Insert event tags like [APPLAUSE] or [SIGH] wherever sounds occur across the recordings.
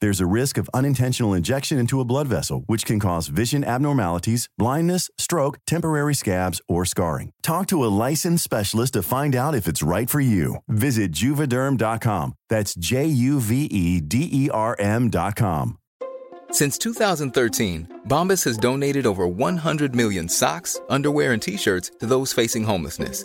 There's a risk of unintentional injection into a blood vessel, which can cause vision abnormalities, blindness, stroke, temporary scabs, or scarring. Talk to a licensed specialist to find out if it's right for you. Visit juvederm.com. That's J U V E D E R M.com. Since 2013, Bombas has donated over 100 million socks, underwear, and t shirts to those facing homelessness.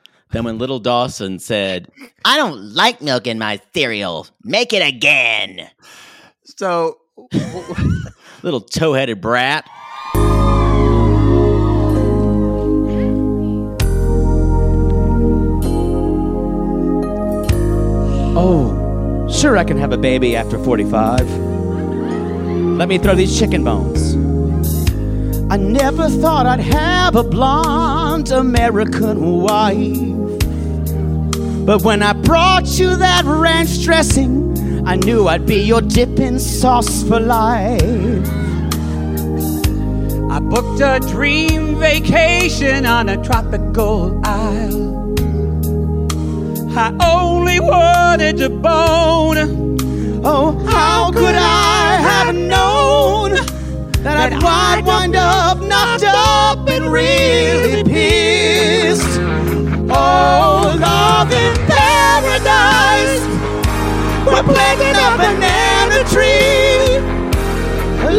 than when little Dawson said, I don't like milk in my cereal. Make it again. So, [LAUGHS] little toe headed brat. Oh, sure, I can have a baby after 45. Let me throw these chicken bones. I never thought I'd have a American wife. But when I brought you that ranch dressing, I knew I'd be your dipping sauce for life. I booked a dream vacation on a tropical isle. I only wanted to bone. Oh, how could I have known that I'd wind up knocked up and really pissed? Oh, love in paradise. We're planting a banana tree.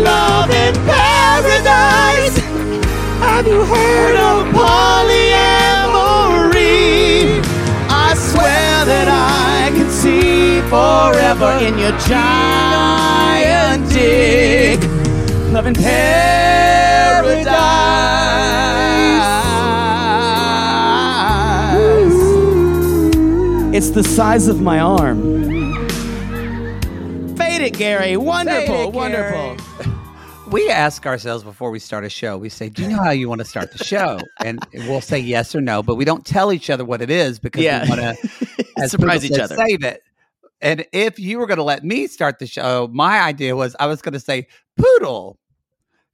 Love in paradise. Have you heard of polyamory? I swear that I can see forever in your giant dick. Love in paradise. It's the size of my arm. Fade it, Gary. Wonderful, it, wonderful. we ask ourselves before we start a show, we say, Do you know how you want to start the show? And we'll say yes or no, but we don't tell each other what it is because Yeah. we want to Surprise each other. Save it. And if you were going to let me start the show, my idea was I was going to say, Poodle,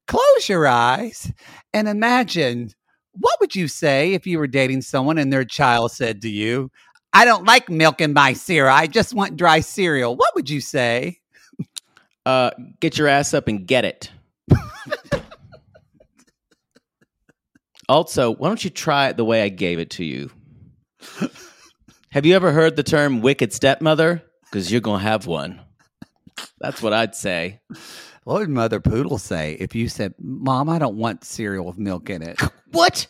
close your eyes and imagine what would you say if you were dating someone and their child said to you, I don't like milk in my cereal. I just want dry cereal. What would you say? Uh, get your ass up and get it. also, why don't you try it the way I gave it to you? Have you ever heard the term wicked stepmother? Because you're going to have one. That's what I'd say. What would Mother Poodle say if you said, Mom, I don't want cereal with milk in it? [LAUGHS] What?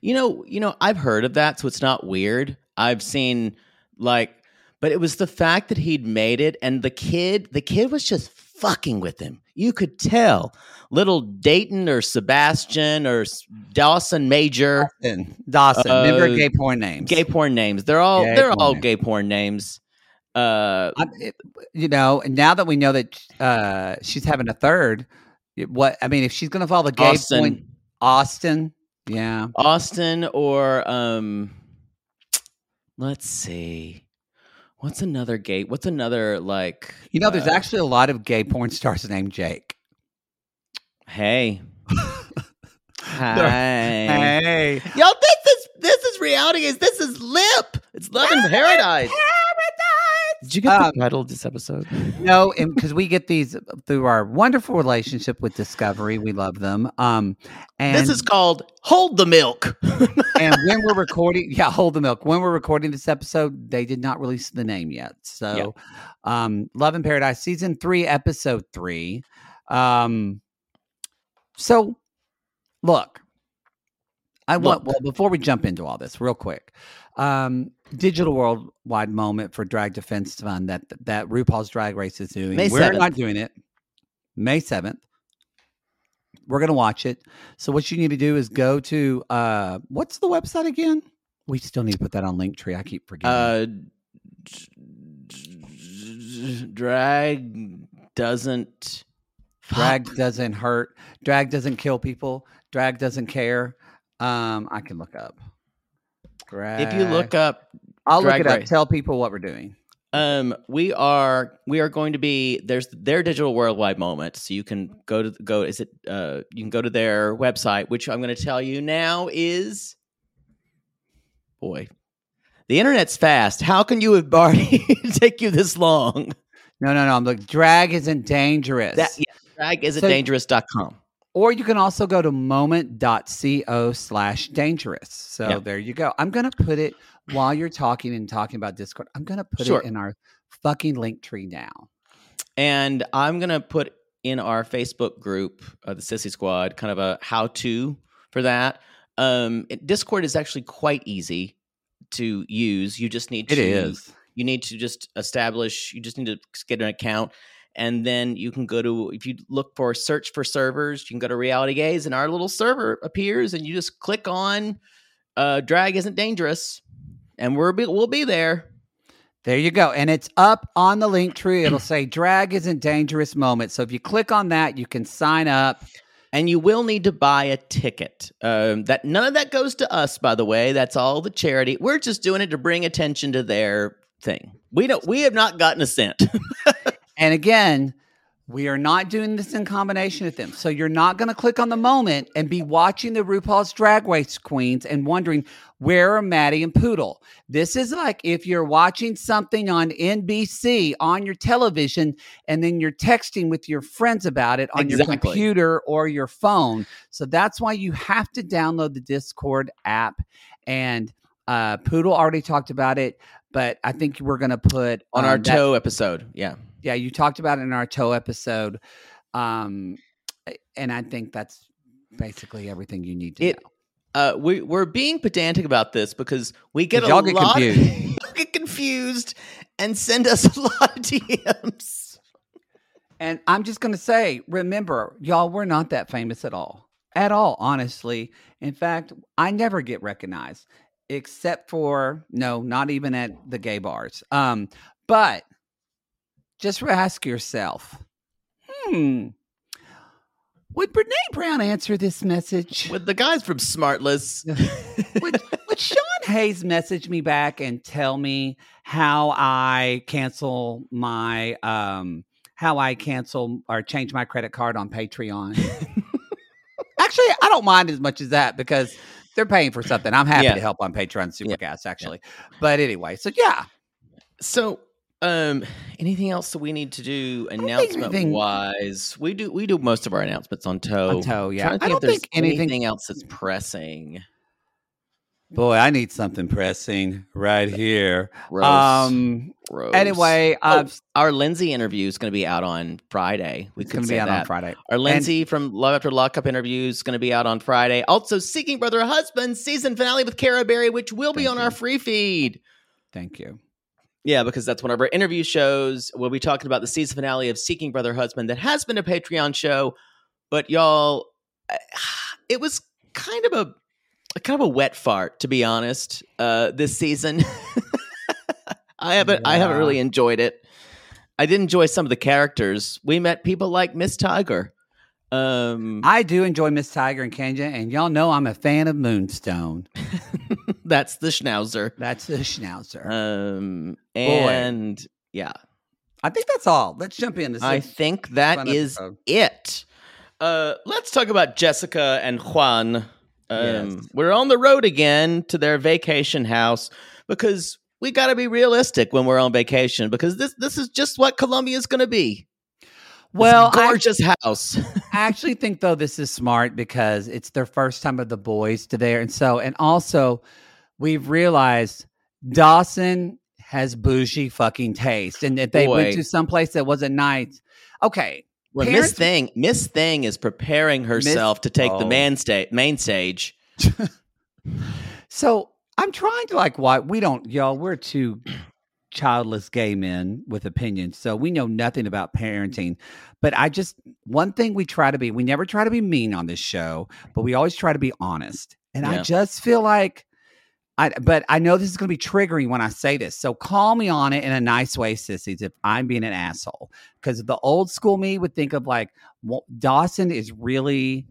you know, you know, I've heard of that, so it's not weird. I've seen like, but it was the fact that he'd made it, and the kid, the kid was just fucking with him. You could tell, little Dayton or Sebastian or Dawson Major, Dawson. Dawson. Remember Uh, gay porn names. gay porn names. They're all Gay they're all names. gay porn names. Uh, I'm- you know, and now that we know that uh, she's having a third, what I mean, if she's going to follow the gay Austin. point, Austin, yeah, Austin or um let's see. What's another gate? What's another like you know, there's uh, actually a lot of gay porn stars named Jake. Hey. Hi. Hey, Yo, this is this is reality is this is lip. It's love in paradise. Did you get Um, the title of this episode? No, because we get these through our wonderful relationship with Discovery. We love them. Um, and this is called "Hold the Milk." [LAUGHS] and when we're recording, yeah, hold the milk. When we're recording this episode, they did not release the name yet. So, um, Love in Paradise, season three, episode three. Um, so look, I want well before we jump into all this, real quick. Um, digital worldwide moment for Drag Defense Fund that that RuPaul's Drag Race is doing. May We're 7th. not doing it. May seventh. We're gonna watch it. So what you need to do is go to uh what's the website again? We still need to put that on Linktree. I keep forgetting. Uh, d- d- drag doesn't drag fuck. doesn't hurt. Drag doesn't kill people. Drag doesn't care. Um, I can look up. Drag. If you look up, I'll look it up. Race. Tell people what we're doing. um, we are we are going to be there's their digital worldwide moment, so you can go to go. Is it uh you can go to their website, which I'm going to tell you now is boy. The internet's fast. How can you have already [LAUGHS] take you this long? No, no, no. I'm like drag isn't dangerous. That yeah, drag is So- dangerous.com. or you can also go to moment.co slash dangerous. So Yeah. there you go. I'm going to put it while you're talking and talking about Discord. I'm going to put Sure. it in our fucking link tree now. And I'm gonna put in our Facebook group, uh, the Sissy Squad, kind of a how-to for that. Um, it- Discord is actually quite easy to use. You just need to is. you need to just establish. You just need to get an account, and then you can go to if you look for search for servers, you can go to Reality Gaze, and our little server appears, and you just click on uh, "Drag isn't dangerous," and we're be, we'll be there. There you go. And it's up on the link tree. It'll say drag isn't dangerous moment. So if you click on that, you can sign up. and you will need to buy a ticket. Um, that none of that goes to us, by the way. That's all the charity. We're just doing it to bring attention to their thing. We don't. We have not gotten a cent. [LAUGHS] And again, we are not doing this in combination with them. So you're not going to click on the moment and be watching the RuPaul's Drag Race Queens and wondering where are Maddie and Poodle. This is like if you're watching something on NBC on your television and then you're texting with your friends about it on your computer or your phone. So that's why you have to download the Discord app. And uh, Poodle already talked about it, but I think we're going to put on our um, that- toe episode. Yeah. Yeah, you talked about it in our toe episode. Um, and I think that's basically everything you need to It- know. Uh, we we're being pedantic about this because we get a y'all get lot confused. [LAUGHS] get confused and send us [LAUGHS] a lot of DMs. And I'm just going to say, remember, y'all, we're not that famous at all. At all, honestly. In fact, I never get recognized except for, no, not even at the gay bars. Um, but just ask yourself, hmm, would Brene Brown answer this message? With the guys from Smartless, [LAUGHS] would, would Sean Hayes message me back and tell me how I cancel my um how I cancel or change my credit card on Patreon? [LAUGHS] actually, I don't mind as much as that because they're paying for something. I'm happy Yeah. to help on Patreon Yeah. Supercast actually. But anyway, so yeah. So, um, anything else that we need to do announcement anything- wise? We do we do most of our announcements on toe. On toe, yeah. To I if don't there's think anything- anything else that's pressing. Boy, I need something pressing right here. Gross. Um Gross. anyway, Oh, uh, our Lindsay interview is going to be out on Friday. We it's could going to be out that. on Friday. Our Lindsay from Love After Lockup interview is going to be out on Friday. Also, Seeking Brother Husband season finale with Cara Berry, which will be on you. our free feed. Thank you. Yeah, because that's one of our interview shows. We'll be talking about the season finale of Seeking Brother Husband that has been a Patreon show. But y'all, it was kind of a kind of a wet fart, to be honest. Uh, this season, [LAUGHS] I haven't I haven't really enjoyed it. I did enjoy some of the characters. We met people like Miss Tiger. Um, I do enjoy Miss Tiger and Kenya, and y'all know I'm a fan of Moonstone. [LAUGHS] that's the Schnauzer. That's the schnauzer. Um, and yeah, I think that's all. Let's jump in. I think a that fun is episode. it. Uh, let's talk about Jessica and Juan. Um, Yes. We're on the road again to their vacation house because we got to be realistic when we're on vacation because this this is just what Colombia is going to be. Well, This I- gorgeous house. [LAUGHS] I actually think though this is smart because it's their first time of the boys to there, and so and also we've realized Dawson has bougie fucking taste, and if they went to some place that wasn't nice, okay, Well, Miss Thing, Miss Thing is preparing herself to take the Oh. man sta- main stage. [LAUGHS] So I'm trying to like why we don't y'all we're two childless gay men with opinions so we know nothing about parenting but I just one thing we try to be we never try to be mean on this show but we always try to be honest and I just feel like I but I know this is going to be triggering when I say this so call me on it in a nice way sissies if I'm being an asshole because the old school me would think of like well, Dawson is really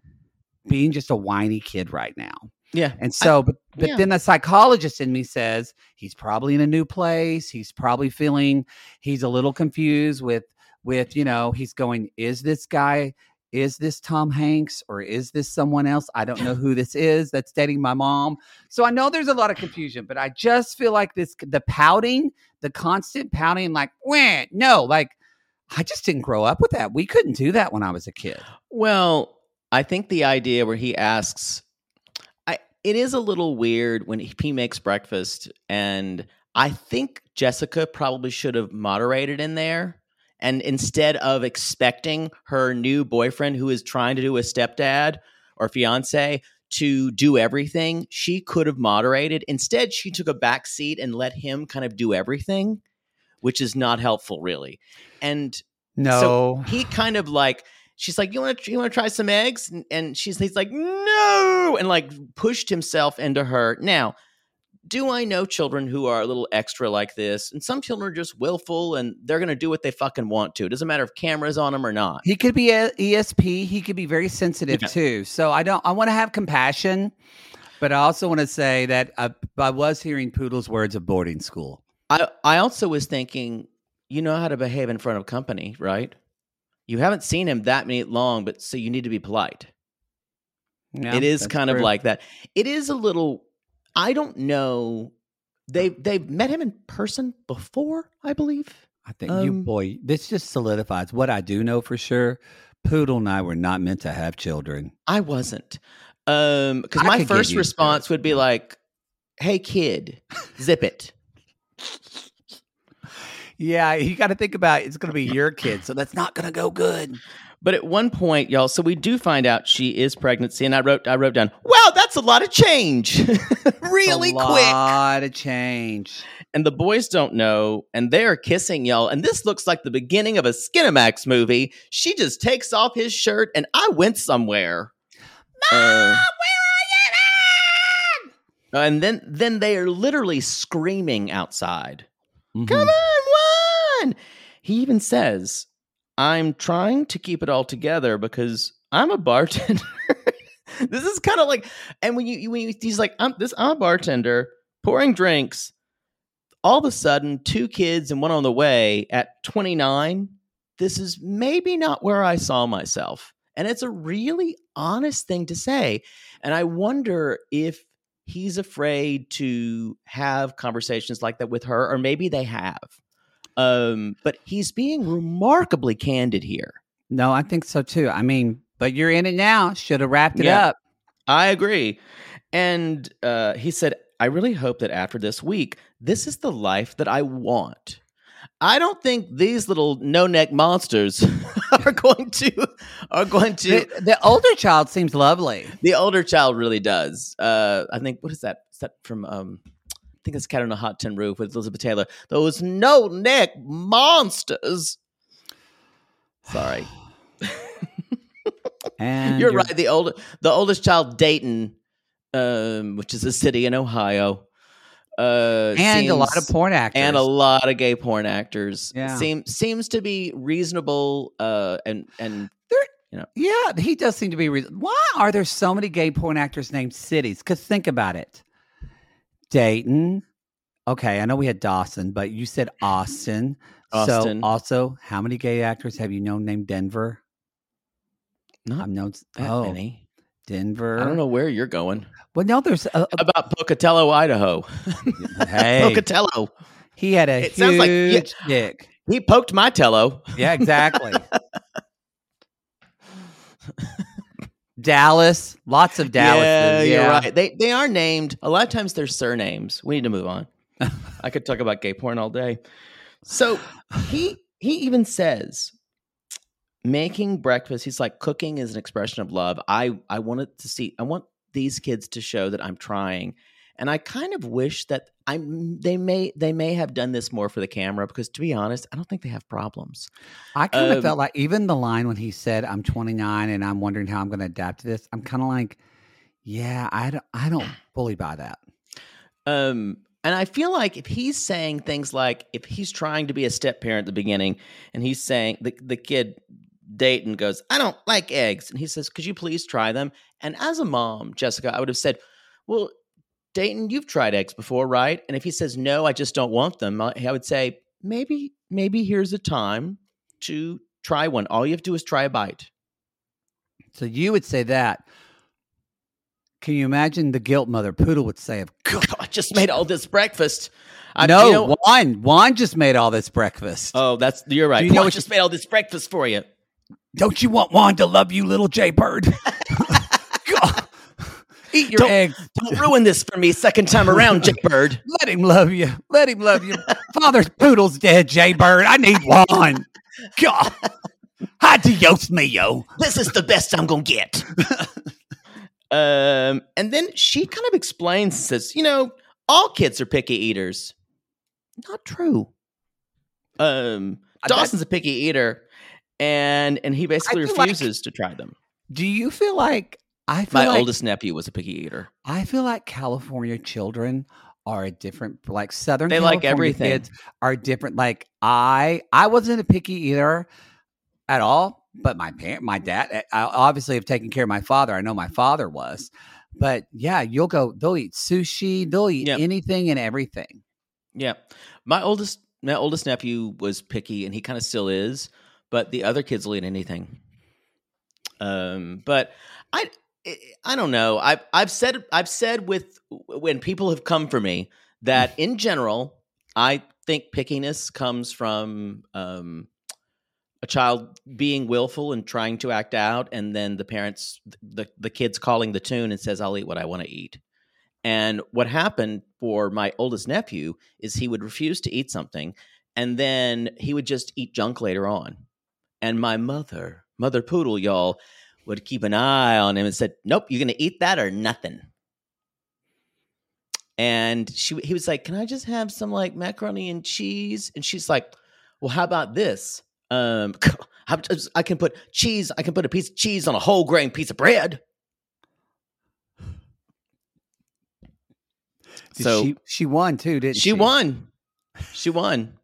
being just a whiny kid right now Yeah, and so, but, but yeah. then the psychologist in me says he's probably in a new place. He's probably feeling he's a little confused with with you know he's going. Is this guy? Is this Tom Hanks or is this someone else? I don't know [LAUGHS] who this is that's dating my mom. So I know there's a lot of confusion, but I just feel like this the pouting, the constant pouting, like, Wah, no, like I just didn't grow up with that. We couldn't do that when I was a kid. Well, I think the idea where he asks, I it is a little weird when he, he makes breakfast, and I think Jessica probably should have moderated in there. And instead of expecting her new boyfriend, who is trying to do a stepdad or fiance, to do everything, she could have moderated. Instead, she took a back seat and let him kind of do everything, which is not helpful, really. And No, he kind of like she's like you want to you want to try some eggs and, and she's he's like no and like pushed himself into her now do i know children who are a little extra like this and some children are just willful and they're going to do what they fucking want to it doesn't matter if cameras on them or not He could be a ESP. He could be very sensitive Yeah. too. So I don't. I want to have compassion, but I also want to say that I, I was hearing Poodle's words of boarding school. i i also was thinking you know how to behave in front of company right you haven't seen him that many long but so you need to be polite it is kind of like that. It is a little. I don't know. They they've met him in person before, I believe. I think you um, boy. This just solidifies what I do know for sure. Poodle and I were not meant to have children. I wasn't. Um, because my first response would be like, "Hey kid, zip it." [LAUGHS] Yeah, you got to think about it's going to be your kid, so that's not going to go good. But at Juan point, y'all, so we do find out she is pregnancy, and I wrote I wrote down, "Wow, that's a lot of change, [LAUGHS] really a quick." A lot of change. and the boys don't know, and they're kissing y'all. And this looks like the beginning of a Skinamax movie. She just takes off his shirt, and I went somewhere. Mom, where are you And then, then they are literally screaming outside. Mhm. Come on, one! He even says, "I'm trying to keep it all together because I'm a bartender." [LAUGHS] this is kind of like, and when you when you, he's like, "I'm this I'm a bartender pouring drinks." All of a sudden, two kids and one on the way at 29. This is maybe not where I saw myself, and it's a really honest thing to say. And I wonder if he's afraid to have conversations like that with her, or maybe they have. Um, but he's being remarkably candid here. No, I think so too. I mean, but you're in it now. Should have wrapped it Yeah. up. I agree. And uh, he said, I really hope that after this week, this is the life that I want. I don't think these little no neck monsters [LAUGHS] are going to are going to The, the older child seems lovely. the older child really does. Uh, I think what is that? Is that from um, think it's Cat on a Hot Tin Roof with Elizabeth Taylor. Those no neck monsters. Sorry, [LAUGHS] And you're right. The old the oldest child, Dayton, um, which is a city in Ohio, uh, And a lot of porn actors. and a lot of gay porn actors. Yeah. seem seems to be reasonable. Uh, and and Yeah, he does seem to be. Re- Why are there so many gay porn actors named cities? Because think about it. Dayton. Okay, I know we had Dawson, but you said Austin. Austin. So also, how many gay actors have you known named Denver? not I've known. that oh, many. Denver. I don't know where you're going. Well, no, there's a, How about Pocatello, Idaho? [LAUGHS] hey. Pocatello. He had a It huge sounds like- yeah. dick. He poked my tello. Yeah, exactly. [LAUGHS] Dallas, lots of Dallas. Yeah, you're right. They they are named. A lot of times they're surnames. We need to move on. [LAUGHS] I could talk about gay porn all day. So he he even says making breakfast. He's like cooking is an expression of love. I I wanted to see. I want these kids to show that I'm trying, and I kind of wish that I'm. They may they may have done this more for the camera because to be honest, I don't think they have problems. I kind of Um, felt like even the line when he said, "I'm 29 and I'm wondering how I'm going to adapt to this." I'm kind of like, yeah, I don't, I don't [SIGHS] fully buy that. Um, and I feel like if he's saying things like if he's trying to be a step parent at the beginning, and he's saying the the kid Dayton goes, "I don't like eggs," and he says, "Could you please try them?" And as a mom, Jessica, I would have said, "Well, Dayton, you've tried eggs before, right?" And if he says, "No, I just don't want them," I would say, "Maybe, maybe here's a time to try one. All you have to do is try a bite." So you would say that. Can you imagine the guilt mother Poodle would say of God, I just made all this breakfast. I, no, you know- Juan, Juan just made all this breakfast. oh, that's you're right. Do you know I what just made all this breakfast for you. Don't you want Juan to love you, little Jay Bird? God. [LAUGHS] Eat your Don't- eggs. [LAUGHS] Don't ruin this for me second time [LAUGHS] around, Jake Bird. Let him love you. Let him love you. Father's poodle's dead, Jay Bird. I need Juan. God. Adios mio. This is the best I'm gonna get. [LAUGHS] um, and then she kind of explains and says, you know, all kids are picky eaters. Not true. Um, Dawson's a picky eater, and and he basically feel like- refuses to try them. Do you feel like I My like, oldest nephew was a picky eater. I feel like California children are a different like Southern They like everything. kids are different. Like I I wasn't a picky eater at all, but my parent my dad eh, I obviously have taken care of my father. I know my father was. But yeah, you'll go they'll eat sushi, they'll eat Yep. anything and everything. Yeah. My oldest my oldest nephew was picky and he kind of still is, but the other kids will eat anything. Um but I I- don't know. I've I've said I've said with when people have come for me that [LAUGHS] in general I think pickiness comes from um a child being willful and trying to act out and then the parents the the kids calling the tune and says I'll eat what I want to eat. And what happened for my oldest nephew is he would refuse to eat something and then he would just eat junk later on. And my mother, mother poodle, y'all, would keep an eye on him and said, Nope, you're gonna eat that or nothing. And she he was like, Can I just have some like macaroni and cheese? And she's like, Well, how about this? Um [LAUGHS] I I can put cheese, I can put a piece of cheese on a whole grain piece of bread. Did So she she won too, didn't she? she won. She won.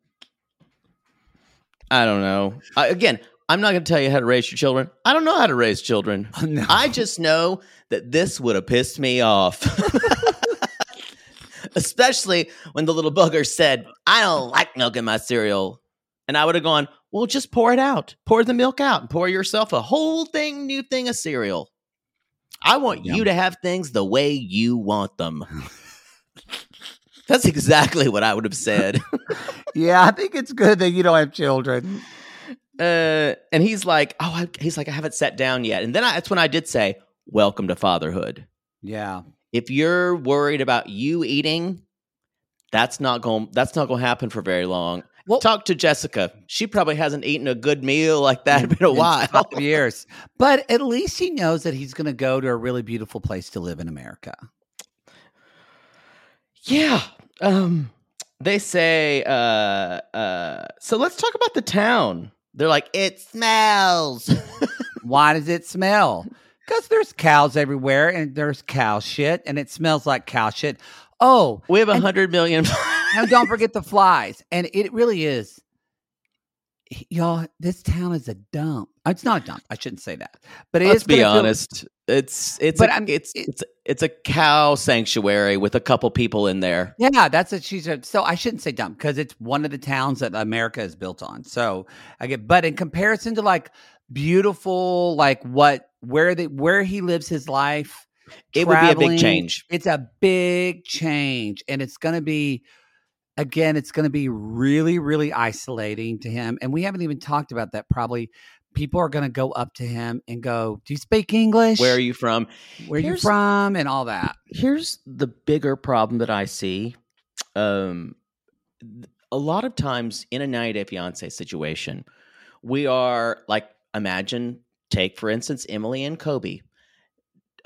I don't know. I, again, I'm not going to tell you how to raise your children. I don't know how to raise children. [LAUGHS] No. I just know that this would have pissed me off. [LAUGHS] Especially when the little bugger said, I don't like milk in my cereal. And I would have gone, well, just pour it out. Pour the milk out and pour yourself a whole thing, new thing of cereal. I want you to have things the way you want them. That's exactly what I would have said. [LAUGHS] Yeah, I think it's good that you don't have children. Uh, and he's like, "Oh, I, he's like, I haven't sat down yet." And then I, that's when I did say, "Welcome to fatherhood." Yeah. If you're worried about you eating, that's not going. That's not going to happen for very long. Well- Talk to Jessica. She probably hasn't eaten a good meal like that in a while. years. But at least he knows that he's going to go to a really beautiful place to live in America. Yeah. Um they say uh uh so let's talk about the town. They're like it smells. [LAUGHS] Why does it smell? Because there's cows everywhere and there's cow shit and it smells like cow shit. Oh, we have a hundred million. [LAUGHS] and don't forget the flies. And it really is. Y'all, this town is a dump. It's not a dump. I shouldn't say that. But it Let's is be gonna feel- honest. It's it's But a, it's, it's it's a cow sanctuary with a couple people in there. Yeah, that's what she said. So I shouldn't say dumb because it's one of the towns that America is built on. So I get, but in comparison to like beautiful, like what where the where he lives his life. It would be a big change. It's a big change, and it's going to be again. It's going to be really, really isolating to him. And we haven't even talked about that. Probably people are going to go up to him and go, "Do you speak English? Where are you from? Where are you from?" And all that. here's the bigger problem that I see. Um, a lot of times in a 90 Day Fiance situation, we are like, imagine, take for instance, Emily and Kobe.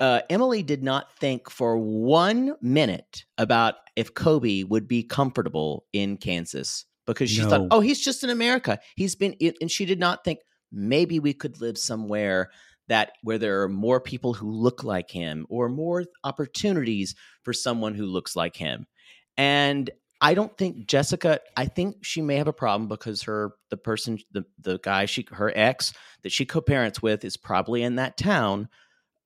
Uh, Emily did not think for one minute about if Kobe would be comfortable in Kansas because she thought, oh, he's just in America. He's been, and she did not think maybe we could live somewhere that where there are more people who look like him or more opportunities for someone who looks like him. And I don't think Jessica, I think she may have a problem because her the person the the guy she her ex that she co-parents with is probably in that town.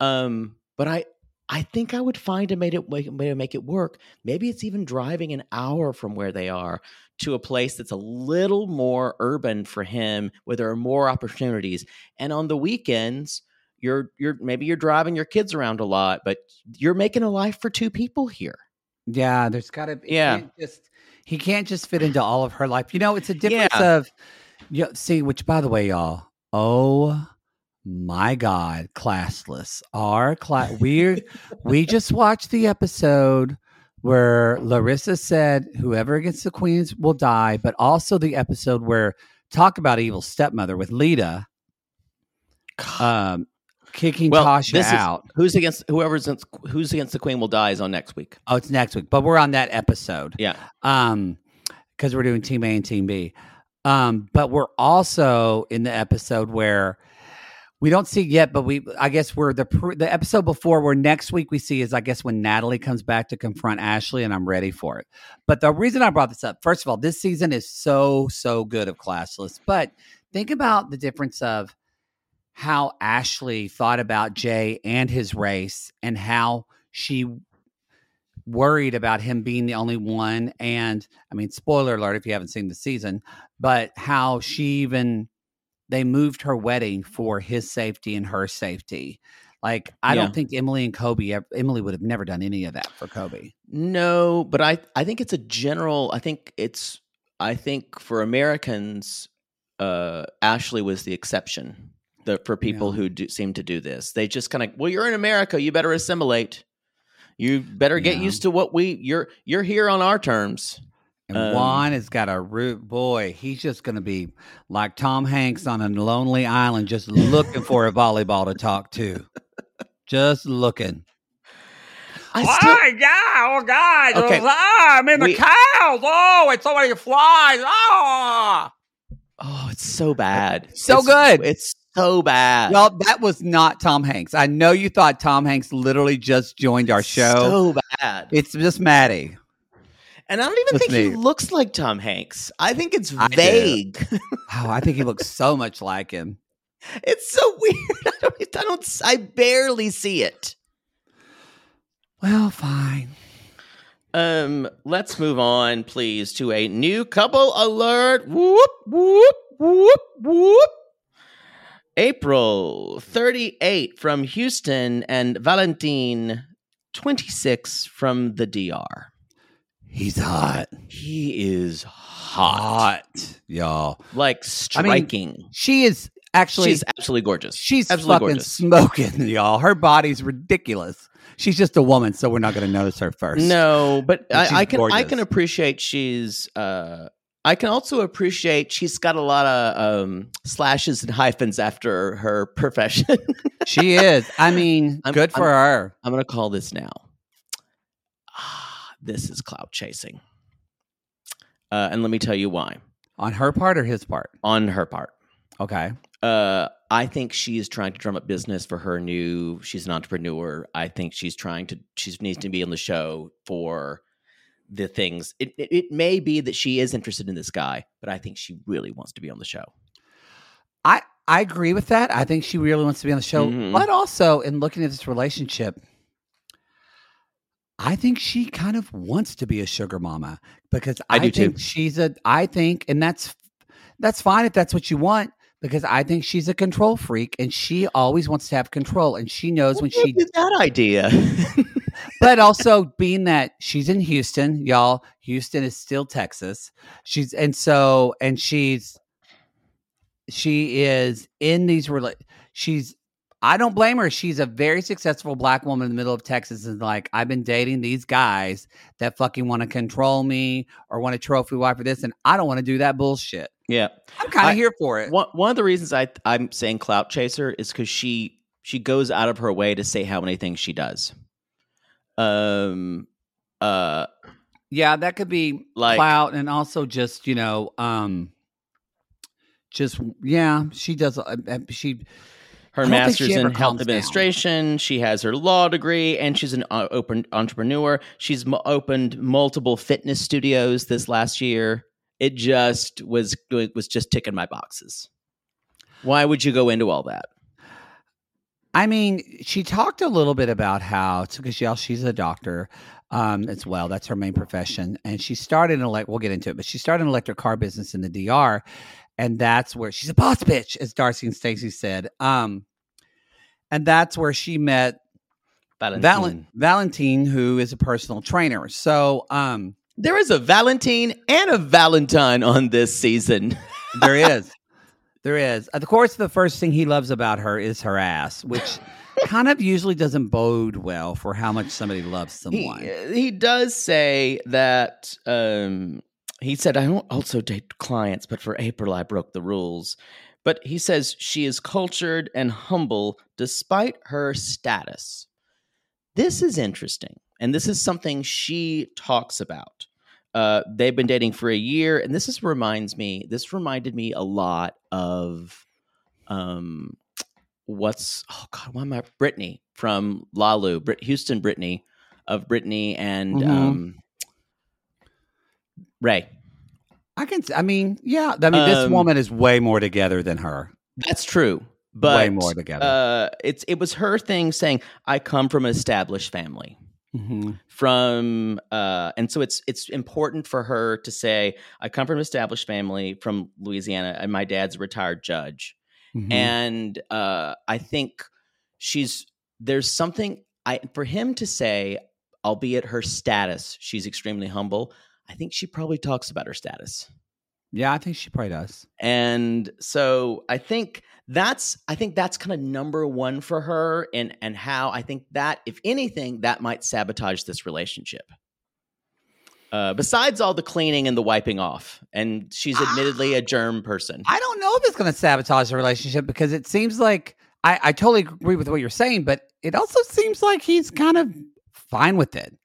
Um but I I think I would find a way to, way way to make it work. Maybe it's even driving an hour from where they are to a place that's a little more urban for him where there are more opportunities. And on the weekends, you're you're maybe you're driving your kids around a lot, but you're making a life for two people here. Yeah, there's got to be. Yeah. just he can't just fit into all of her life. You know, it's a [SIGHS] difference Yeah. of. Yeah, see, which by the way, y'all. Oh my God, classless. Our class. we're we just watched the episode where Larissa said, "Whoever gets the queens will die," but also the episode where talk about evil stepmother with Lita, um, kicking Well, Tasha this is- out. Who's against whoever's against, who's against the queen will die is on next week. Oh, it's next week, but we're on that episode. Yeah. um because we're doing team a and team b um but we're also in the episode where we don't see yet but we i guess we're the the episode before where next week we see is i guess when natalie comes back to confront ashley and i'm ready for it. But the reason i brought this up first of all this season is so so good of classless. But think about the difference of how ashley thought about jay and his race and how she worried about him being the only one. And i mean spoiler alert if you haven't seen the season but how she even they moved her wedding for his safety and her safety like i Yeah. don't think emily and kobe emily would have never done any of that for kobe No, but I I think it's a general. I think it's I think for Americans, uh, Ashley was the exception. The for people Yeah. who do, seem to do this, they just kind of well, you're in America, you better assimilate. You better get Yeah. used to what we you're you're here on our terms. And Um, juan has got a root boy he's just going to be like tom hanks on a lonely island just looking for a volleyball to talk to just looking I still, God! Oh God! Okay. Ah, I'm in We- cows. Oh, it's so many flies. Oh, oh, it's so bad, So It's- good. It's so bad. well, that was not Tom Hanks. I know you thought Tom Hanks literally just joined our show. so bad. it's just Maddie. And I don't even Just think he looks like Tom Hanks. I think it's I vague. [LAUGHS] Oh, I think he looks so much like him. it's so [LAUGHS] weird. I don't, I don't. I barely see it. Well, fine. Um, let's move on, please, to a new couple alert. Whoop whoop whoop whoop. April 38 from Houston and Valentine 26 from the DR. He's hot. He is hot. Hot, y'all. Like I mean, striking. She is actually she's absolutely gorgeous. She's absolutely fucking gorgeous. smoking, y'all. Her body's ridiculous. She's just a woman, so we're not going to notice her first. No, but I, I can I can appreciate she's uh I can also appreciate she's got a lot of um slashes and hyphens after her profession. she is. I mean, [LAUGHS] I'm- good for her. I'm gonna call this now. This is cloud chasing. Uh, and let me tell you why. On her part or his part? On her part. Okay. Uh, I think she's trying to drum up business for her new. She's an entrepreneur. I think she's trying to. She needs to be on the show for the things. It, it it may be that she is interested in this guy, but I think she really wants to be on the show. I I agree with that. I think she really wants to be on the show, Mhm. but also in looking at this relationship, I think she kind of wants to be a sugar mama because I I, do too. think she's a. I think, and that's that's fine if that's what you want. because I think she's a control freak and she always wants to have control and she knows when she that idea. [LAUGHS] but also being that she's in Houston, y'all, Houston is still Texas. She's and so and she's she is in these rela- she's I don't blame her. She's a very successful black woman in the middle of Texas and like I've been dating these guys that fucking want to control me or want a trophy wife for this and I don't want to do that bullshit. yeah. I'm kind of here for it. One one of the reasons I I'm saying clout chaser is because she she goes out of her way to say how many things she does. Um, uh, Yeah, that could be Like- clout and also just, you know, um just yeah, she does uh, uh, she her I don't think she master's in health calms down. administration. She has her law degree, and she's an uh, open entrepreneur. She's m- opened multiple fitness studios this last year. It just was it was just ticking my boxes. Why would you go into all that? I mean, she talked a little bit about how because yeah, she's a doctor um, as well. That's her main profession, and she started an elect. We'll get into it, but she started an electric car business in the DR, and that's where she's a boss bitch, as Darcy and Stacy said. Um, and that's where she met Valentine. Valen- Valentine, who is a personal trainer. So, um, There is a Valentine and a Valentine on this season. [LAUGHS] there is, there is. Of course, the first thing he loves about her is her ass, which kind of usually doesn't bode well for how much somebody loves he, someone. he does say that um, he said, I don't also date clients, but for April, I broke the rules. But he says she is cultured and humble despite her status. This is interesting. And this is something she talks about. Uh, they've been dating for a year. And this is reminds me, this reminded me a lot of um, what's, oh God, why am I, Brittany from Lalu, Brit, Houston Brittany of Brittany and Mhm. um, Ray. I can. I mean, yeah. I mean, this Um, woman is way more together than her. That's true. But Way more together. Uh, it's it was her thing saying, I come from an established family. Mm-hmm. From uh, and so it's it's important for her to say, I come from an established family from Louisiana, and my dad's a retired judge. Mm-hmm. And uh, I think she's there's something I for him to say, albeit her status, she's extremely humble. I think she probably talks about her status. yeah, I think she probably does. and so i think that's i think that's kind of number one for her and and how i think that if anything that might sabotage this relationship uh, besides all the cleaning and the wiping off and she's admittedly a germ person I don't know if it's going to sabotage the relationship because it seems like I, I totally agree with what you're saying, but it also seems like he's kind of fine with it.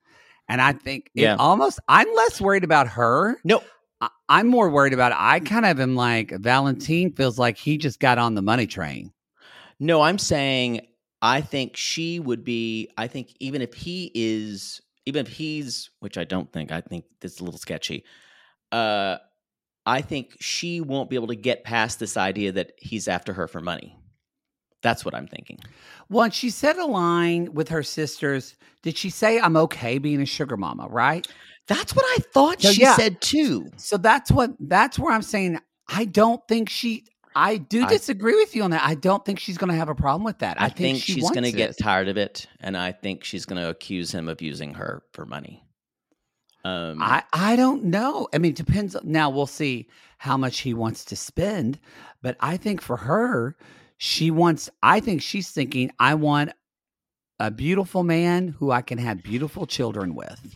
And I think it Yeah. almost, I'm less worried about her. no I, I'm more worried about, I kind of am like, Valentine feels like he just got on the money train. no i'm saying i think she would be i think even if he is even if he's which i don't think i think this is a little sketchy uh i think she won't be able to get past this idea that he's after her for money that's what i'm thinking Well, and she said a line with her sisters. Did she say, I'm okay being a sugar mama, right? That's what I thought So, she yeah. said too. So that's what that's where I'm saying I don't think she I do I- disagree with you on that. I don't think she's going to have a problem with that. I, I, think, she she's going to get tired of it, and I think she's going to accuse him of using her for money. Um, I I don't know. I mean, it depends. Now we'll see how much he wants to spend, but I think for her, she wants. I think she's thinking, I want a beautiful man who I can have beautiful children with.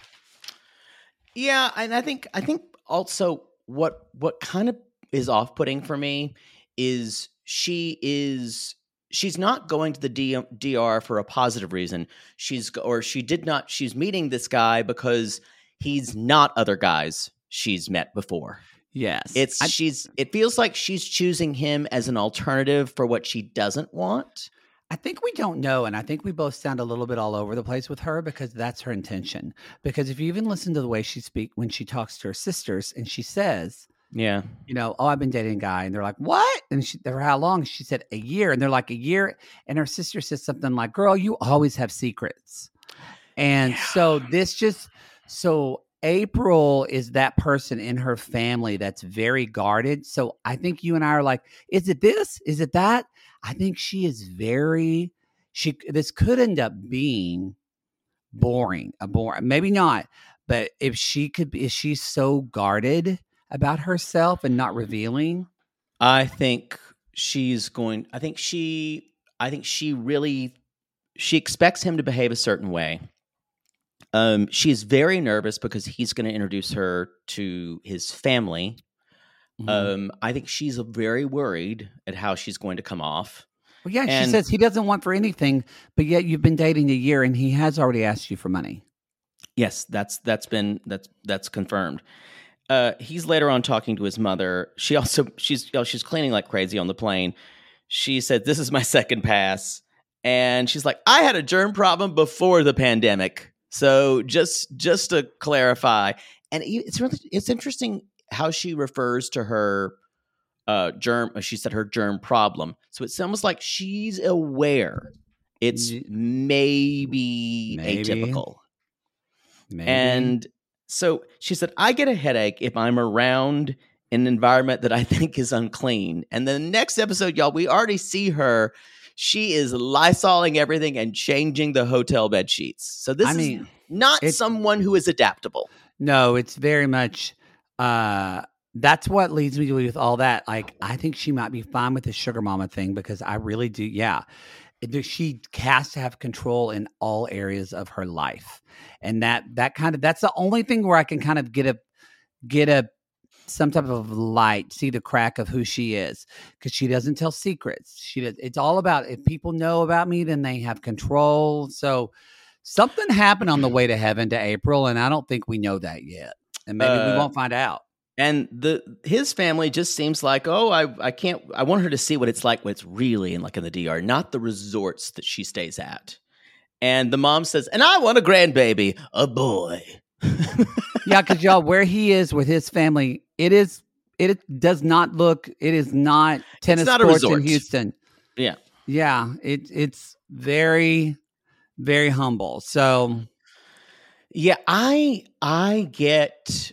yeah, and I think I think also what what kind of is off putting for me is she is she's not going to the DR for a positive reason. She's or she did not. She's meeting this guy because he's not other guys she's met before. Yes, It's I- she's it feels like she's choosing him as an alternative for what she doesn't want. I think we don't know, and I think we both sound a little bit all over the place with her because that's her intention. Because if you even listen to the way she speak when she talks to her sisters, and she says, Yeah. you know, oh, I've been dating a guy, and they're like, what? And she, they're how long? She said a year, and they're like a year, and her sister says something like, "Girl, you always have secrets," and so this just so. April is that person in her family that's very guarded. So I think you and I are like, is it this? Is it that? I think she is very she this could end up being boring, a boring maybe not, but if she could be is she so guarded about herself and not revealing? I think she's going I think she I think she really she expects him to behave a certain way. Um, she is very nervous because he's going to introduce her to his family. Mhm. Um, I think she's very worried at how she's going to come off. well, yeah, she says he doesn't want for anything, but yet you've been dating a year and he has already asked you for money. Yes, that's that's been that's that's confirmed. Uh, he's later on talking to his mother. She also she's you know, she's cleaning like crazy on the plane. She said, "This is my second pass," and she's like, "I had a germ problem before the pandemic." So just just to clarify, and it's really it's interesting how she refers to her uh germ. uh, She said her germ problem. So it's almost like she's aware it's maybe, Maybe. atypical. Maybe. And so she said, I get a headache if I'm around an environment that I [LAUGHS] think is unclean. And the next episode, y'all, we already see her. She is lysoling everything and changing the hotel bed sheets. So this I is mean, not someone who is adaptable. No, it's very much uh that's what leads me to with all that. Like I think she might be fine with the sugar mama thing because I really do yeah. She has to have control in all areas of her life. And that that kind of that's the only thing where I can kind of get a get a some type of light, see the crack of who she is because she doesn't tell secrets. She does, it's all about if people know about me, then they have control. So something happened on the [CLEARS THROAT] way to heaven to April, and I don't think we know that yet, and maybe we Uh, won't find out. And the his family just seems like, oh, I I can't I want her to see what it's like when it's really in like in the DR, not the resorts that she stays at. And the mom says, and I want a grandbaby, a boy. Yeah, because y'all, where he is with his family, it is it does not look. It is not tennis not sports in. Houston. Yeah. Yeah, it it's very very humble. So Yeah, I I get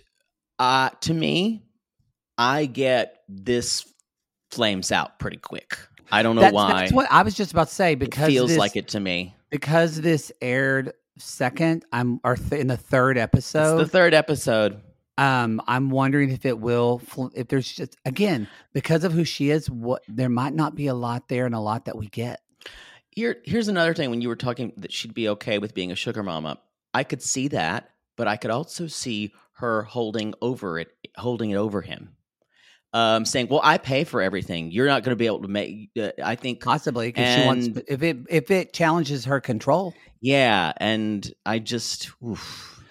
uh to me, I get this flames out pretty quick. I don't know that's, why. that's what I was just about to say it because feels this, like it to me. because this aired second. I'm or th- in the third It's episode. the third episode. um, I'm wondering if it will. fl- If there's just again because of who she is, what there might not be a lot there and a lot that we get. Here, here's another thing. When you were talking that she'd be okay with being a sugar mama, I could see that, but I could also see her holding over it, holding it over him, um, saying, "Well, I pay for everything. You're not going to be able to make." Uh, I think, Possibly because she wants if it if it challenges her control. yeah, and I just, oof.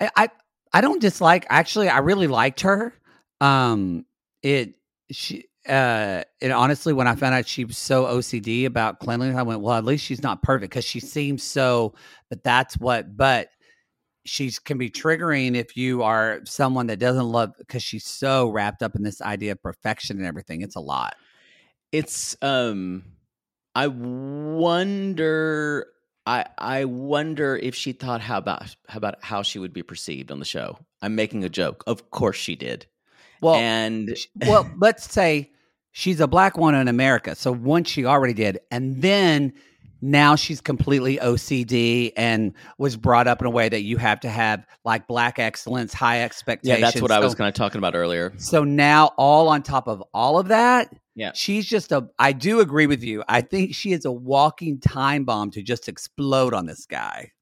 I, I I don't dislike. Actually, I really liked her. Um, it she uh, and honestly, when I found out she was so OCD about cleanliness, I went, well, at least she's not perfect because she seems so. But that's what. But she's can be triggering if you are someone that doesn't love because she's so wrapped up in this idea of perfection and everything. It's a lot. it's um i wonder i i wonder if she thought how about how about how she would be perceived on the show i'm making a joke of course she did Well, and well, let's say she's a black woman in America. So once she already did, and then now she's completely OCD and was brought up in a way that you have to have like black excellence, high expectations. yeah that's what i was kind of talking about earlier So now, all on top of all of that, Yeah. she's just a. I do agree with you. I think she is a walking time bomb to just explode on this guy.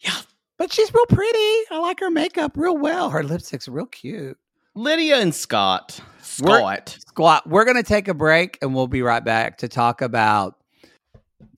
yeah But she's real pretty. I like her makeup real well. Her lipstick's real cute. lidia and scott We're- scott Squat. We're going to take a break and we'll be right back to talk about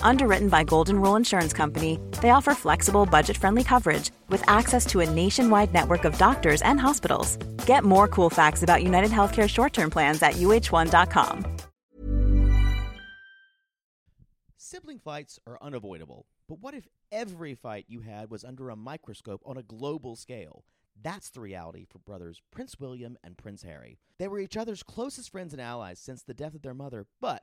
Underwritten by Golden Rule Insurance Company, they offer flexible, budget friendly coverage with access to a nationwide network of doctors and hospitals. Get more cool facts about United Healthcare short term plans at uh1.com. Sibling fights are unavoidable, but what if every fight you had was under a microscope on a global scale? That's the reality for brothers Prince William and Prince Harry. They were each other's closest friends and allies since the death of their mother, but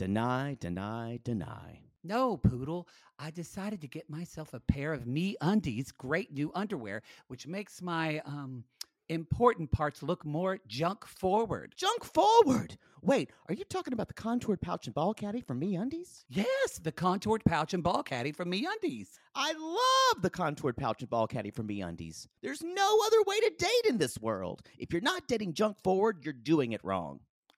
Deny, deny, deny. No, Poodle. I decided to get myself a pair of Me Undies great new underwear, which makes my um important parts look more junk forward. Junk forward. Wait, are you talking about the contoured pouch and ball caddy from Me Undies? Yes, the contoured pouch and ball caddy from Me Undies. I love the contoured pouch and ball caddy from Me Undies. There's no other way to date in this world. If you're not dating junk forward, you're doing it wrong.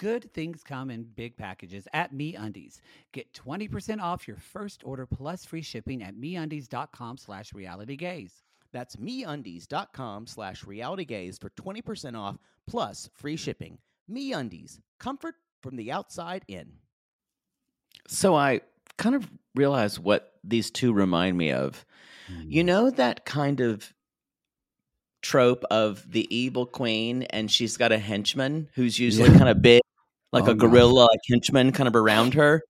good things come in big packages at MeUndies. Get 20% off your first order plus free shipping at MeUndies.com slash realitygaze. That's meundies.com slash realitygaze for 20% off plus free shipping. MeUndies, comfort from the outside in. So I kind of realized what these two remind me of. You mm-hmm. know that kind of trope of the evil queen and she's got a henchman who's usually kind of big, like Oh, a gorilla like henchman kind of around her.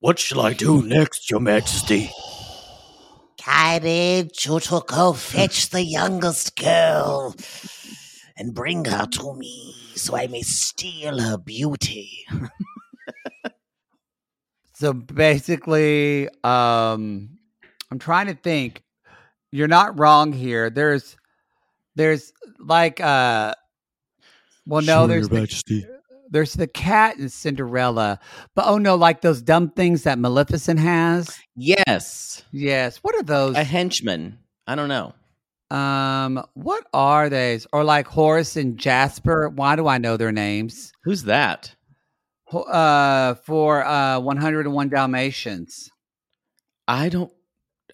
What shall I do next, your majesty? Courage, you to go fetch the youngest girl and bring her to me so I may steal her beauty. [LAUGHS] So basically, um, I'm trying to think. You're not wrong here. There's, there's like, uh, well, no, there's the, there's the cat in Cinderella, but oh no, like those dumb things that Maleficent has. Yes, Yes, what are those? a henchman. I don't know. Um, what are these? Or like Horace and Jasper? Why do I know their names? Who's that? Uh, for uh, 101 Dalmatians. I don't.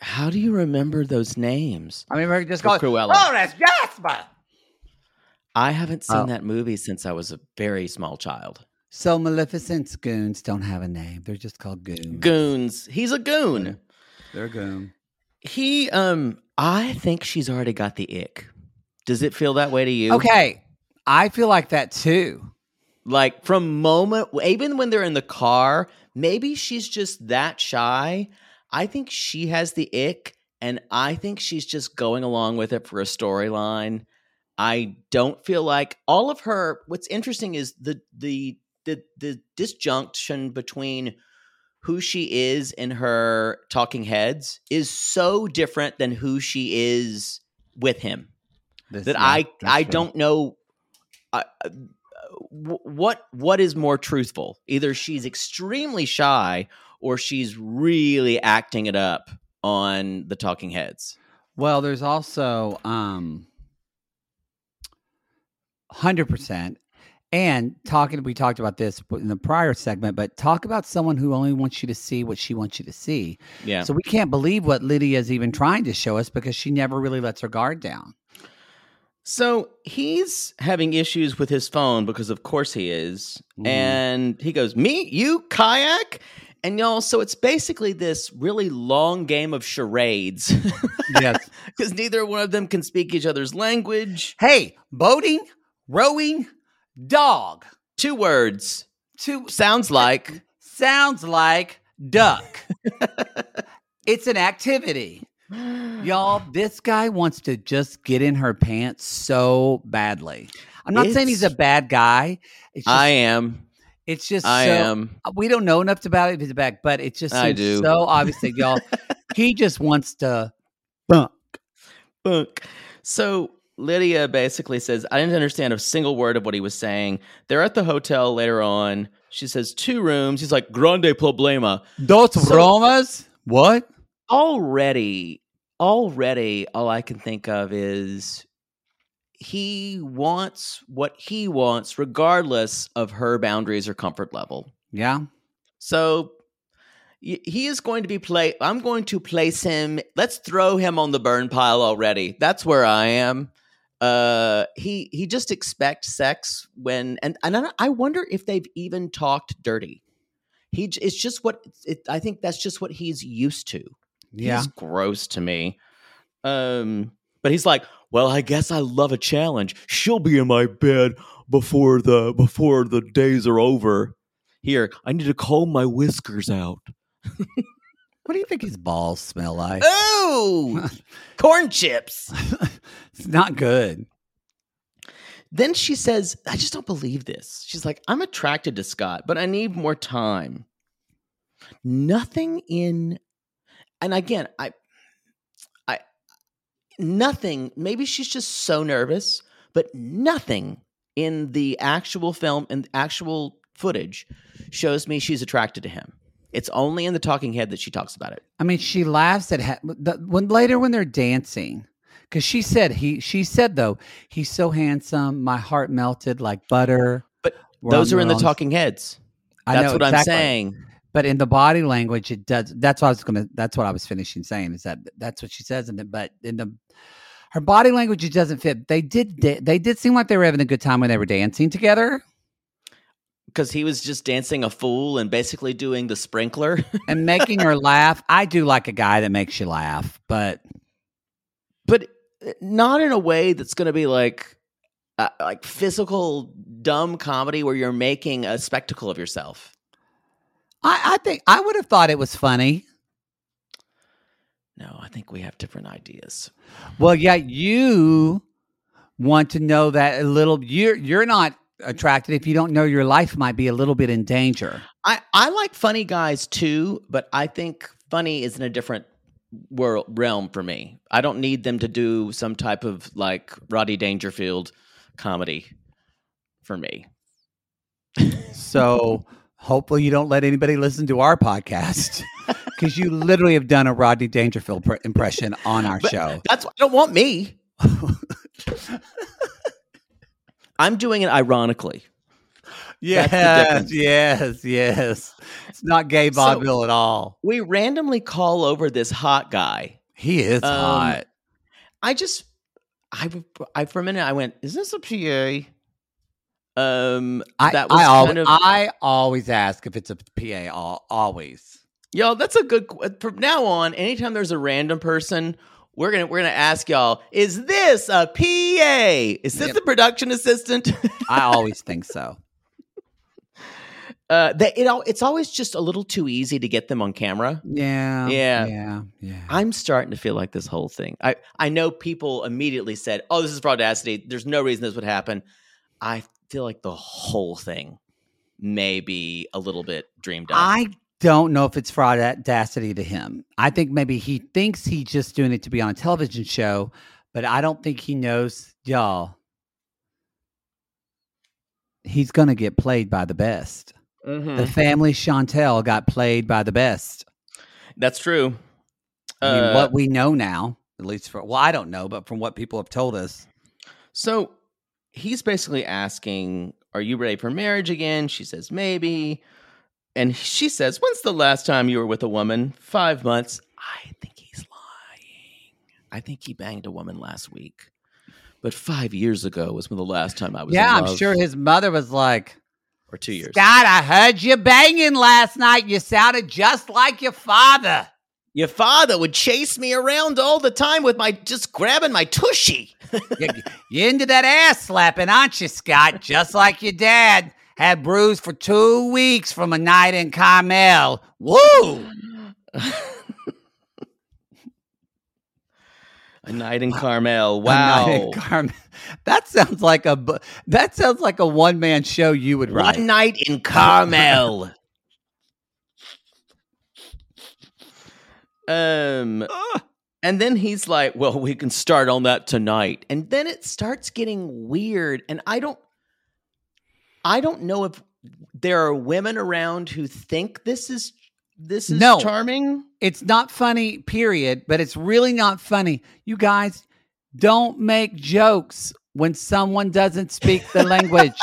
How do you remember those names? I mean, we're just For going. Cruella. Horace Jasper. I haven't seen Oh. that movie since I was a very small child. So Maleficent's goons don't have a name. They're just called goons. Goons. He's a goon. They're a goon. He um I think she's already got the ick. Does it feel that way to you? Okay. I feel like that too. Like from moment even when they're in the car, maybe she's just that shy. I think she has the ick and I think she's just going along with it for a storyline. I don't feel like all of her what's interesting is the the the the disjunction between who she is in her talking heads is so different than who she is with him This- that I I don't know uh, uh, what what is more truthful. Either she's extremely shy or she's really acting it up on the talking heads. Well, there's also um 100% and talking we talked about this in the prior segment, but talk about someone who only wants you to see what she wants you to see. Yeah. So we can't believe what Lidia's even trying to show us because she never really lets her guard down. So he's having issues with his phone because, of course, he is. Mhm. And he goes, Me? You kayak? And y'all, so it's basically this really long game of charades [LAUGHS] Yes. because neither one of them can speak each other's language. hey, boating, rowing, dog. Two words. Two Sounds like. sounds like duck. [LAUGHS] it's an activity. [GASPS] Y'all, this guy wants to just get in her pants so badly. I'm not saying he's a bad guy. It's just, I am. It's just I so, am. Uh, we don't know enough about it he's a but it just I do. so obvious that y'all. [LAUGHS] he just wants to bump. Bunk. So Lidia basically says, I didn't understand a single word of what he was saying. They're at the hotel later on. She says, two rooms. He's like, grande problema. Dos So- bromas. What? Already, already, all I can think of is he wants what he wants, regardless of her boundaries or comfort level. Yeah. So he is going to be play. I'm going to place him. Let's throw him on the burn pile already. That's where I am. Uh, he he just expects sex when and and I, wonder if they've even talked dirty. He it's just what it, I think that's just what he's used to. Yeah. He's gross to me. Um, but he's like, well, I guess I love a challenge. She'll be in my bed before the before the days are over. Here, I need to comb my whiskers out. [LAUGHS] What do you think his balls smell like? Oh, [LAUGHS] corn chips. [LAUGHS] it's not good. Then she says, I just don't believe this. She's like, I'm attracted to Scott, but I need more time. Nothing in, and again, I, I, nothing, maybe she's just so nervous, but nothing in the actual film and actual footage shows me she's attracted to him. It's only in the talking head that she talks about it. I mean, she laughs at ha- the, when later when they're dancing, because she said he. She said though he's so handsome, my heart melted like butter. But We're those are in the talking heads. I That's know what I'm saying. But in the body language, it does. That's what I was gonna. That's what I was finishing saying. Is that that's what she says in it. But in the her body language, it doesn't fit. They did. They did seem like they were having a good time when they were dancing together because he was just dancing a fool and basically doing the sprinkler. [LAUGHS] and making her laugh. I do like a guy that makes you laugh, but but uh, not in a way that's going to be like uh, like physical dumb comedy where you're making a spectacle of yourself. I, I think I would have thought it was funny. No, I think we have different ideas. Well, yeah, you want to know that a little. You're you're not attracted if you don't know your life might be a little bit in danger. I I like funny guys too, but I think funny is in a different world realm for me. I don't need them to do some type of like Rodney Dangerfield comedy for me. So [LAUGHS] hopefully you don't let anybody listen to our podcast [LAUGHS] because you literally have done a Rodney Dangerfield pr- impression on our But show. That's why I don't want me. [LAUGHS] I'm doing it ironically. Yes, yes, yes. It's not gay So- vaudeville at all. We randomly call over this hot guy. He is Um, hot. I just, I, I for a minute I went, is this a PA? Um, I, that was I, always, kind of I always ask if it's a PA. al- Always. Yo, that's a good. From now on, anytime there's a random person, we're gonna we're gonna ask y'all: Is this a PA? Is this Yep. the production assistant? [LAUGHS] I always think so. uh, that it all it's always just a little too easy to get them on camera. Yeah. Yeah. Yeah. Yeah. I'm starting to feel like this whole thing. I I know people immediately said, "Oh, this is for audacity." There's no reason this would happen. I feel like the whole thing may be a little bit dreamed up. I don't know if it's for audacity to him. I think maybe he thinks he's just doing it to be on a television show, but I don't think he knows, y'all. He's going to get played by the best. Mhm. The family Chantel got played by the best. That's true. I mean, Uh, what we know now, at least for, well, I don't know, but from what people have told us. So he's basically asking, Are you ready for marriage again? She says, Maybe. And she says, When's the last time you were with a woman? Five months. I think he's lying. I think he banged a woman last week. But five years ago was when the last time I was Yeah, I'm sure his mother was like, or two years. Scott, I heard you banging last night. You sounded just like your father. Your father would chase me around all the time with my just grabbing my tushy. [LAUGHS] you, you into that ass slapping, aren't you, Scott? Just like your dad had bruised for two weeks from a night in Carmel. Woo! A night in Carmel. A night in Wow. Carmel. That sounds like a that sounds like a one man show you would write. One night in Carmel. [LAUGHS] um, and then he's like, "Well, we can start on that tonight." And then it starts getting weird, and I don't, I don't know if there are women around who think this is this is No. charming. It's not funny, period, but it's really not funny. You guys don't make jokes when someone doesn't speak the [LAUGHS] language.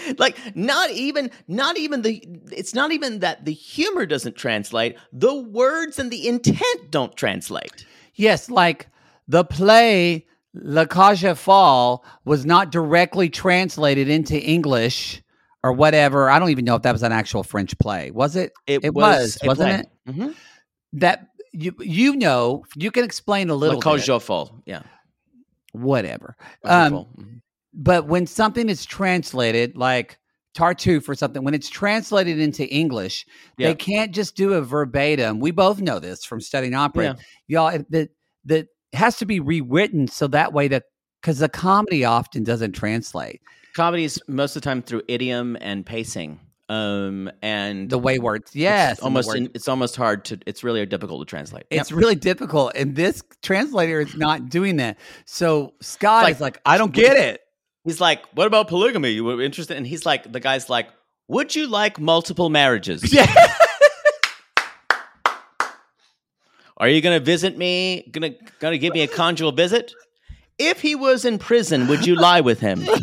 [LAUGHS] like not even not even the it's not even that the humor doesn't translate the words and the intent don't translate Yes, like the play La Cage fall was not directly translated into English or whatever. I don't even know if that was an actual French play. Was it? It was, a wasn't play. it? Mhm. That you you know, you can explain a little La Cage bit. aux yeah whatever. Um. Mhm. But when something is translated like Tartuffe or something, when it's translated into English, Yeah. they can't just do a verbatim. We both know this from studying opera. Yeah. Y'all, it- that that has to be rewritten so that way that because the comedy often doesn't translate comedies most of the time through idiom and pacing um and the way words. Yes, it's almost in- it's almost hard to it's really difficult to translate it's really difficult, and this translator is not doing that. So Scott Like- is like, I don't get it. He's like what about polygamy you were interested and he's like the guy's like would you like multiple marriages [LAUGHS] Yeah. [LAUGHS] Are you going to visit me? Going to give me a conjugal visit? If he was in prison, would you lie with him? [LAUGHS]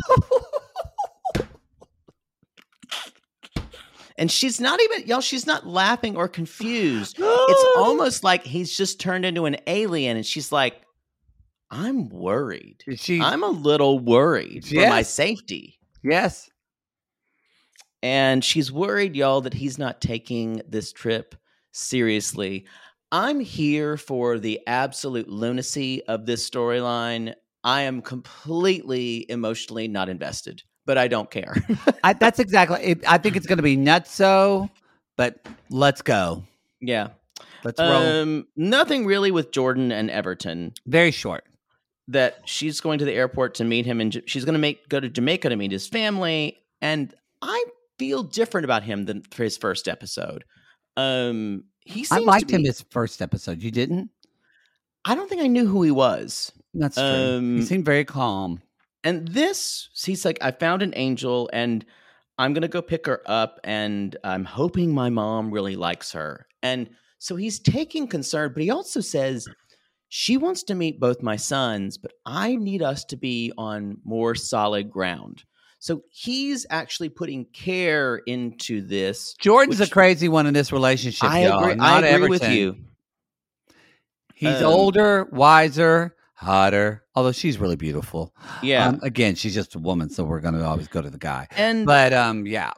And she's not even y'all. She's not laughing or confused. It's [GASPS] almost like he's just turned into an alien, and she's like, "I'm worried. She, I'm a little worried for my safety." yes. and she's worried y'all that he's not taking this trip seriously i'm here for the absolute lunacy of this storyline i am completely emotionally not invested but i don't care I, [LAUGHS] that's exactly. It, I think it's going to be nutso, but let's go. yeah Let's roll. um nothing really with jordan and everton Very short. That she's going to the airport to meet him and she's going to make go to jamaica to meet his family and i feel different about him than for his first episode um he I liked him be- his first episode. You didn't? I don't think I knew who he was. That's true. Um, he seemed very calm. And this, he's like, I found an angel and I'm going to go pick her up. And I'm hoping my mom really likes her. And so he's taking concern, but he also says, she wants to meet both my sons, but I need us to be on more solid ground. So he's actually putting care into this. Jordan's which- a crazy one in this relationship. I y'all, agree. I agree with you. He's Um, older, wiser. hotter. Although she's really beautiful. Yeah. Um, again, she's just a woman, so we're gonna always go to the guy. and But um, yeah.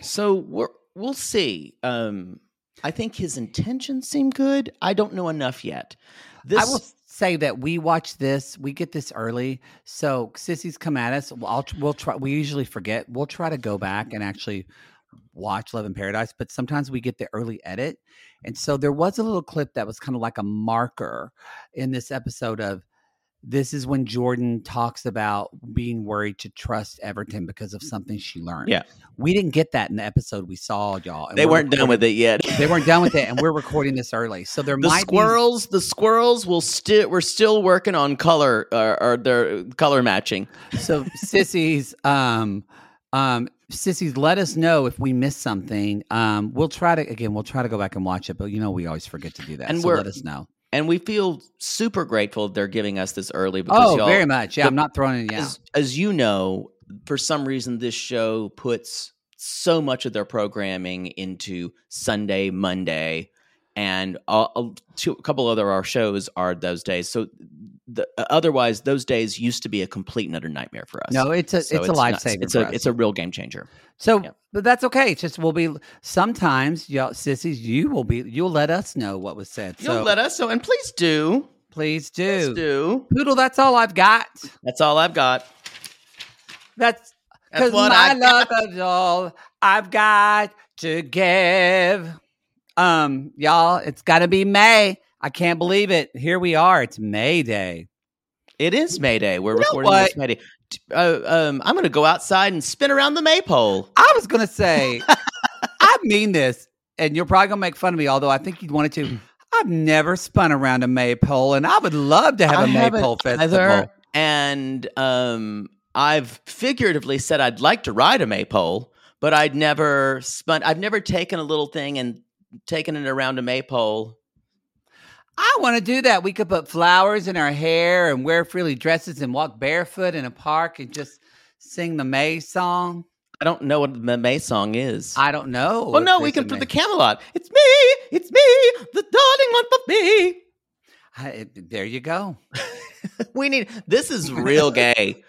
so we're we'll see. Um, I think his intentions seem good. I don't know enough yet. This I will say that we watch this. We get this early, so sissies come at us. Well, I'll, we'll try. We usually forget. We'll try to go back and actually watch Love in Paradise, but sometimes we get the early edit, and so there was a little clip that was kind of like a marker in this episode of. This is when Jordan talks about being worried to trust Everton because of something she learned. Yeah. we didn't get that in the episode we saw, y'all. and they we're weren't done with it yet. They weren't done with it, and we're [LAUGHS] recording this early, so there the might be squirrels the squirrels will still we're still working on color uh, or their color matching So sissies, um, um, sissies, let us know if we missed something. Um, we'll try to again. We'll try to go back and watch it, but you know we always forget to do that. And so let us know. And we feel super grateful they're giving us this early because Oh, very much. Yeah, the- I'm not throwing it out. as, as you know for some reason this show puts so much of their programming into sunday monday and a, a, two, a couple other our shows are those days so the, otherwise those days used to be a complete and utter nightmare for us No, it's a So it's a not- lifesaver. it's a us. it's a real game changer so, yeah. but that's okay. It's just we'll be sometimes, y'all, sissies. You will be. You'll let us know what was said. You'll so let us know, and please do. please Please do. do. Poodle, that's all I've got. That's all I've got. That's because my I love is all I've got to give. Um, y'all, it's got to be May. I can't believe it. Here we are. It's May Day. It is May Day. We're You know recording what? this May Day. Uh, um, I'm going to go outside and spin around the maypole. I was gonna say, I mean this, and you're probably gonna make fun of me, although I think you'd wanted to. I've never spun around a maypole, and I would love to have a maypole festival. either, and um, I've figuratively said I'd like to ride a maypole, but I'd never spun. I've never taken a little thing and taken it around a maypole. I want to do that. We could put flowers in our hair and wear frilly dresses and walk barefoot in a park and just sing the May song. I don't know what the May song is. I don't know. well, no, we can put the Camelot. It's me, it's me, the darling one for me. I- there you go. [LAUGHS] We need. This is real [LAUGHS] gay.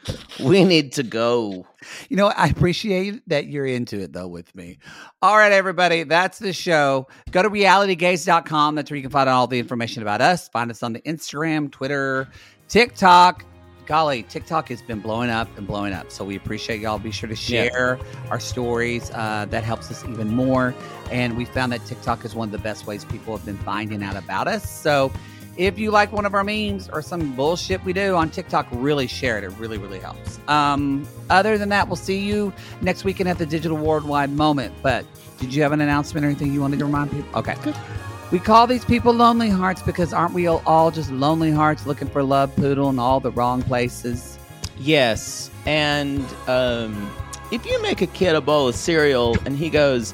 we need to go. You know, I appreciate that you're into it though with me. All right, everybody, that's the show. Go to realitygaze.com. That's where you can find out all the information about us. Find us on the Instagram, Twitter, TikTok. Golly, TikTok has been blowing up and blowing up. So we appreciate y'all. Be sure to Yeah. share our stories. Uh, that helps us even more. And we found that TikTok is one of the best ways people have been finding out about us. So if you like one of our memes or some bullshit we do on TikTok, really share it. It really, really helps. Um, other than that, we'll see you next weekend at the Digital Worldwide Moment. But did you have an announcement or anything you wanted to remind people? Okay. We call these people lonely hearts because aren't we all- all just lonely hearts looking for love, poodle, in all the wrong places? Yes, and um, if you make a kid a bowl of cereal and he goes,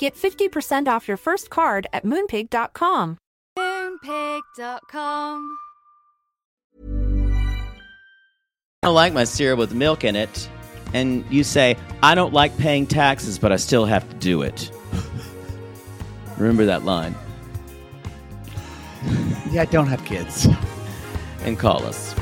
Get 50% off your first card at moonpig.com. Moonpig.com. I don't like my cereal with milk in it, and you say, I don't like paying taxes, but I still have to do it. [LAUGHS] Remember that line Yeah, I don't have kids. and call us.